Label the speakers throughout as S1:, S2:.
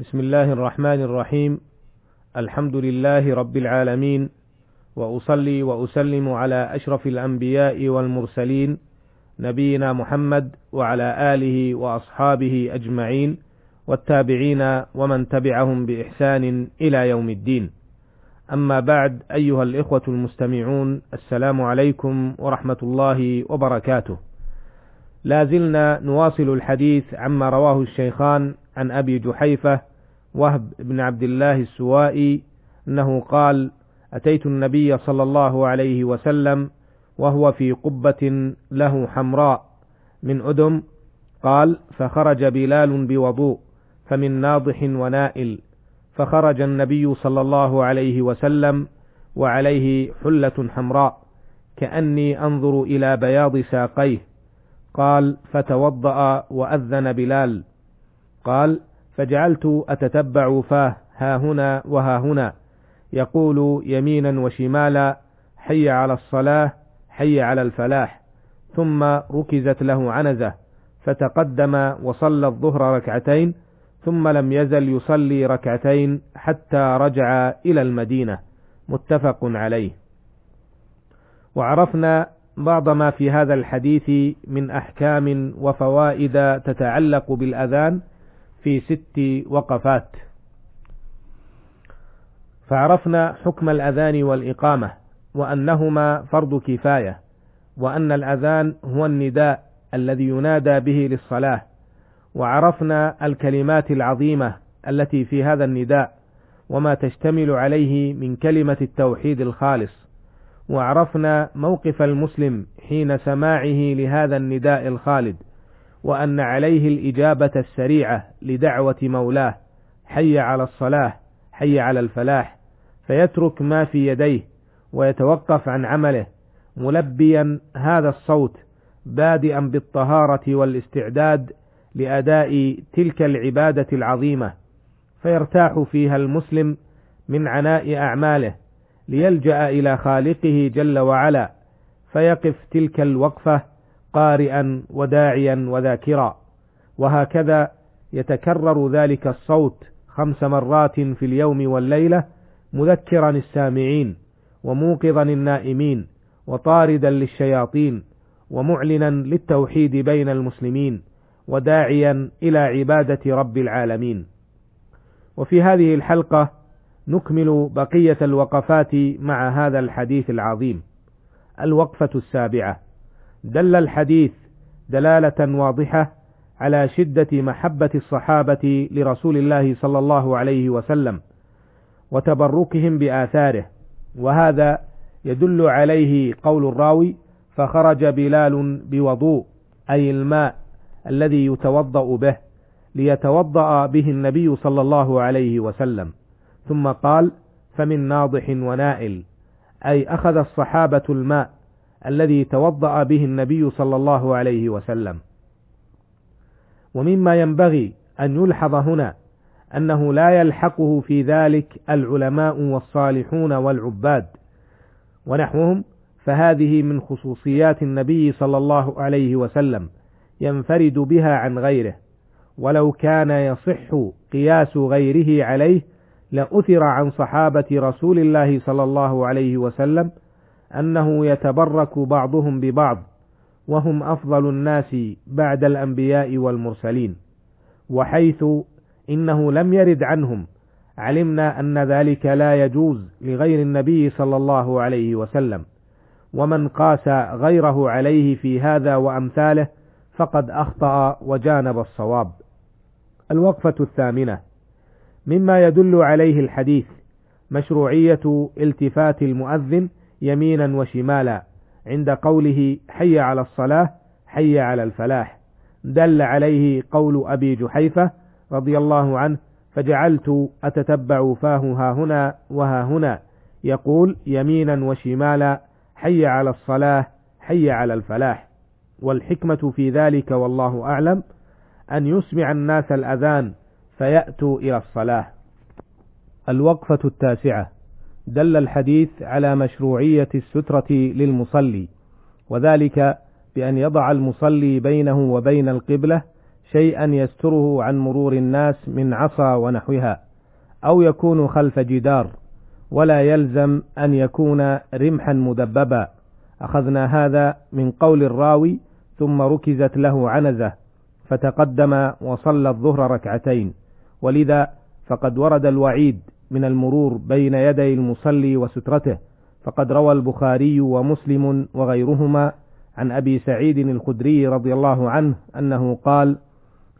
S1: بسم الله الرحمن الرحيم. الحمد لله رب العالمين وأصلي وأسلم على أشرف الأنبياء والمرسلين نبينا محمد وعلى آله وأصحابه أجمعين والتابعين ومن تبعهم بإحسان إلى يوم الدين. أما بعد أيها الإخوة المستمعون السلام عليكم ورحمة الله وبركاته. لا زلنا نواصل الحديث عما رواه الشيخان عن أبي جحيفة وهب بن عبد الله السوائي أنه قال أتيت النبي صلى الله عليه وسلم وهو في قبة له حمراء من أدم قال فخرج بلال بوضوء فمن ناضح ونائل فخرج النبي صلى الله عليه وسلم وعليه حلة حمراء كأني أنظر إلى بياض ساقيه قال فتوضأ وأذن بلال قال فجعلت أتتبع فاه ها هنا وها هنا. يقول يمينا وشمالا حي على الصلاة حي على الفلاح. ثم ركزت له عنزة فتقدم وصلى الظهر ركعتين ثم لم يزل يصلي ركعتين حتى رجع إلى المدينة. متفق عليه. وعرفنا بعض ما في هذا الحديث من أحكام وفوائد تتعلق بالأذان في ست وقفات. فعرفنا حكم الأذان والإقامة وأنهما فرض كفاية وأن الأذان هو النداء الذي ينادى به للصلاة. وعرفنا الكلمات العظيمة التي في هذا النداء وما تشتمل عليه من كلمة التوحيد الخالص. وعرفنا موقف المسلم حين سماعه لهذا النداء الخالد. وأن عليه الإجابة السريعة لدعوة مولاه حي على الصلاة حي على الفلاح فيترك ما في يديه ويتوقف عن عمله ملبيا هذا الصوت بادئا بالطهارة والاستعداد لأداء تلك العبادة العظيمة فيرتاح فيها المسلم من عناء أعماله ليلجأ إلى خالقه جل وعلا فيقف تلك الوقفة قارئا وداعيا وذاكرا. وهكذا يتكرر ذلك الصوت خمس مرات في اليوم والليلة مذكرا السامعين وموقظا النائمين وطاردا للشياطين ومعلنا للتوحيد بين المسلمين وداعيا إلى عبادة رب العالمين. وفي هذه الحلقة نكمل بقية الوقفات مع هذا الحديث العظيم. الوقفة السابعة. دل الحديث دلالة واضحة على شدة محبة الصحابة لرسول الله صلى الله عليه وسلم وتبركهم بآثاره وهذا يدل عليه قول الراوي فخرج بلال بوضوء أي الماء الذي يتوضأ به ليتوضأ به النبي صلى الله عليه وسلم. ثم قال فمن ناضح ونائل أي أخذ الصحابة الماء الذي توضأ به النبي صلى الله عليه وسلم. ومما ينبغي أن يلحظ هنا أنه لا يلحقه في ذلك العلماء والصالحون والعباد ونحوهم فهذه من خصوصيات النبي صلى الله عليه وسلم ينفرد بها عن غيره. ولو كان يصح قياس غيره عليه لأثر عن صحابة رسول الله صلى الله عليه وسلم أنه يتبرك بعضهم ببعض وهم أفضل الناس بعد الأنبياء والمرسلين وحيث إنه لم يرد عنهم علمنا أن ذلك لا يجوز لغير النبي صلى الله عليه وسلم ومن قاس غيره عليه في هذا وأمثاله فقد أخطأ وجانب الصواب. الوقفة الثامنة. مما يدل عليه الحديث مشروعية التفات المؤذن يمينا وشمالا عند قوله حي على الصلاة حي على الفلاح. دل عليه قول أبي جحيفة رضي الله عنه فجعلت أتتبع فاه ها هنا وها هنا. يقول يمينا وشمالا حي على الصلاة حي على الفلاح. والحكمة في ذلك والله أعلم أن يسمع الناس الأذان فيأتوا إلى الصلاة. الوقفة التاسعة. دل الحديث على مشروعية السترة للمصلي وذلك بأن يضع المصلي بينه وبين القبلة شيئا يستره عن مرور الناس من عصا ونحوها أو يكون خلف جدار ولا يلزم أن يكون رمحا مدببا. أخذنا هذا من قول الراوي ثم ركزت له عنزة فتقدم وصلى الظهر ركعتين. ولذا فقد ورد الوعيد من المرور بين يدي المصلي وسترته فقد روى البخاري ومسلم وغيرهما عن أبي سعيد الخدري رضي الله عنه أنه قال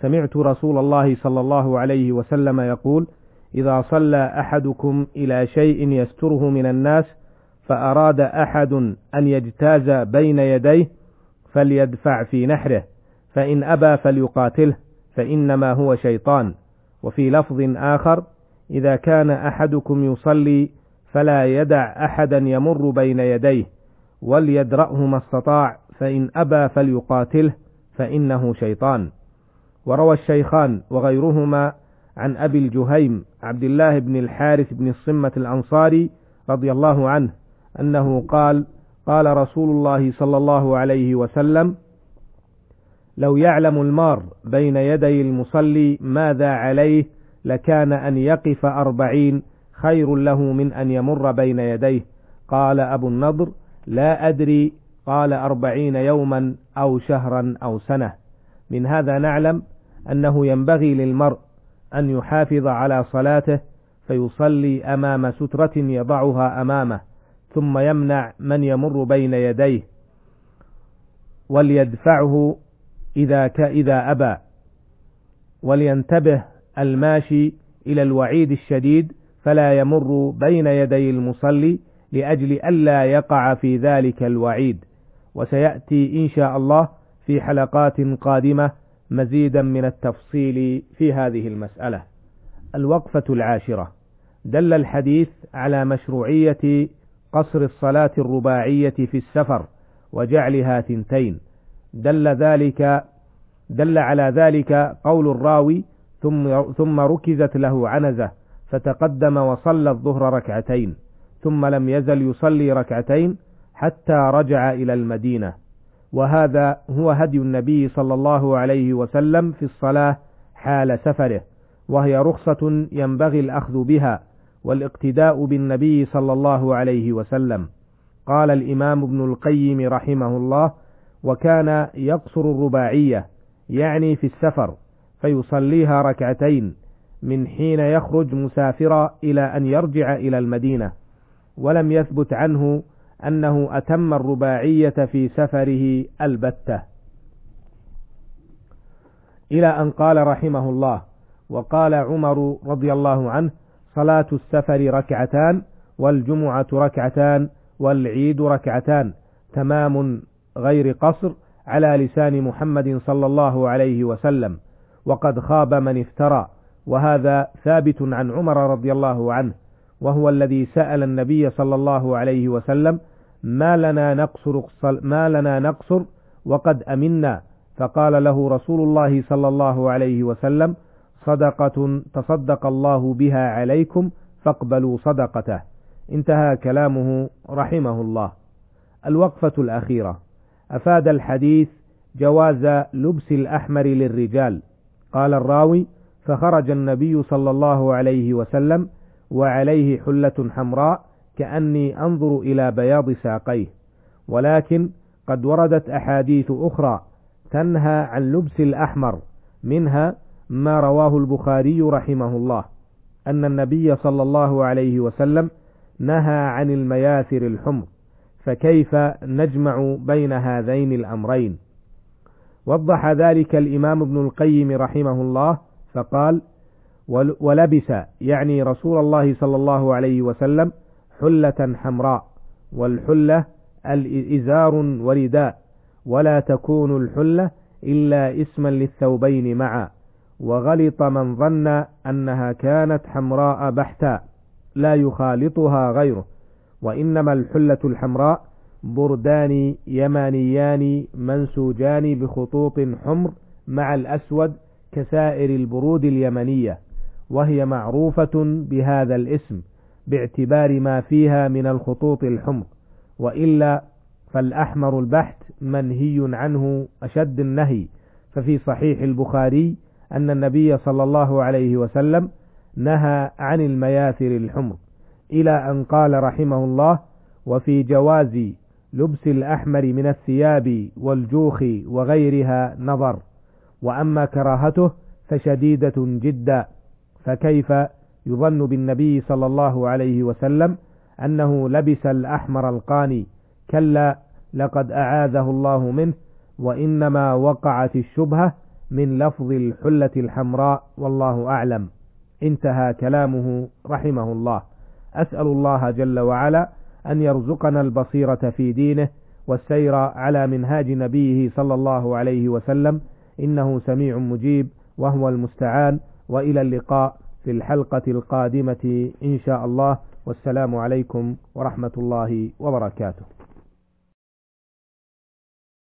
S1: سمعت رسول الله صلى الله عليه وسلم يقول إذا صلى أحدكم إلى شيء يستره من الناس فأراد أحد أن يجتاز بين يديه فليدفع في نحره فإن أبى فليقاتله فإنما هو شيطان. وفي لفظ آخر إذا كان أحدكم يصلي فلا يدع أحدا يمر بين يديه وليدرأه ما استطاع فإن أبى فليقاتله فإنه شيطان. وروى الشيخان وغيرهما عن أبي الجهيم عبد الله بن الحارث بن الصمة الأنصاري رضي الله عنه أنه قال قال رسول الله صلى الله عليه وسلم لو يعلم المار بين يدي المصلي ماذا عليه لكان أن يقف أربعين خير له من أن يمر بين يديه. قال أبو النضر لا أدري قال أربعين يوما أو شهرا أو سنة. من هذا نعلم أنه ينبغي للمرء أن يحافظ على صلاته فيصلي أمام سترة يضعها أمامه ثم يمنع من يمر بين يديه. وليدفعه إذا إذا أبى ولينتبه الماشي إلى الوعيد الشديد فلا يمر بين يدي المصلي لأجل ألا يقع في ذلك الوعيد. وسيأتي إن شاء الله في حلقات قادمة مزيدا من التفصيل في هذه المسألة. الوقفة العاشرة. دل الحديث على مشروعية قصر الصلاة الرباعية في السفر وجعلها ثنتين. دل ذلك دل على ذلك قول الراوي ثم ثم ركزت له عنزة فتقدم وصلى الظهر ركعتين ثم لم يزل يصلي ركعتين حتى رجع إلى المدينة. وهذا هو هدي النبي صلى الله عليه وسلم في الصلاة حال سفره وهي رخصة ينبغي الأخذ بها والاقتداء بالنبي صلى الله عليه وسلم. قال الإمام ابن القيم رحمه الله وكان يقصر الرباعية يعني في السفر فيصليها ركعتين من حين يخرج مسافرا إلى أن يرجع إلى المدينة. ولم يثبت عنه أنه أتم الرباعية في سفره البتة. إلى أن قال رحمه الله وقال عمر رضي الله عنه صلاة السفر ركعتان والجمعة ركعتان والعيد ركعتان تمام غير قصر على لسان محمد صلى الله عليه وسلم. وقد خاب من افترى. وهذا ثابت عن عمر رضي الله عنه وهو الذي سأل النبي صلى الله عليه وسلم ما لنا نقصر ما لنا نقصر وقد أمنا؟ فقال له رسول الله صلى الله عليه وسلم صدقة تصدق الله بها عليكم فاقبلوا صدقته. انتهى كلامه رحمه الله. الوقفة الأخيرة. أفاد الحديث جواز لبس الأحمر للرجال. قال الراوي فخرج النبي صلى الله عليه وسلم وعليه حلة حمراء كأني أنظر إلى بياض ساقيه. ولكن قد وردت أحاديث أخرى تنهى عن لبس الأحمر منها ما رواه البخاري رحمه الله أن النبي صلى الله عليه وسلم نهى عن المياثر الحمر فكيف نجمع بين هذين الأمرين؟ وضح ذلك الإمام ابن القيم رحمه الله فقال ولبس يعني رسول الله صلى الله عليه وسلم حلة حمراء والحلة الإزار ورداء ولا تكون الحلة إلا اسما للثوبين معا وغلط من ظن أنها كانت حمراء بحتا لا يخالطها غيره وإنما الحلة الحمراء بردان يمانيان منسوجان بخطوط حمر مع الأسود كسائر البرود اليمنية وهي معروفة بهذا الاسم باعتبار ما فيها من الخطوط الحمر وإلا فالأحمر البحت منهي عنه أشد النهي ففي صحيح البخاري أن النبي صلى الله عليه وسلم نهى عن المياثر الحمر إلى أن قال رحمه الله وفي جواز لبس الأحمر من الثياب والجوخ وغيرها نظر. وأما كراهته فشديدة جدا. فكيف يظن بالنبي صلى الله عليه وسلم أنه لبس الأحمر القاني؟ كلا لقد أعاذه الله منه وإنما وقعت الشبهة من لفظ الحلة الحمراء والله أعلم. انتهى كلامه رحمه الله. أسأل الله جل وعلا أن يرزقنا البصيرة في دينه والسير على منهاج نبيه صلى الله عليه وسلم. إنه سميع مجيب وهو المستعان. وإلى اللقاء في الحلقة القادمة إن شاء الله. والسلام عليكم ورحمة الله وبركاته.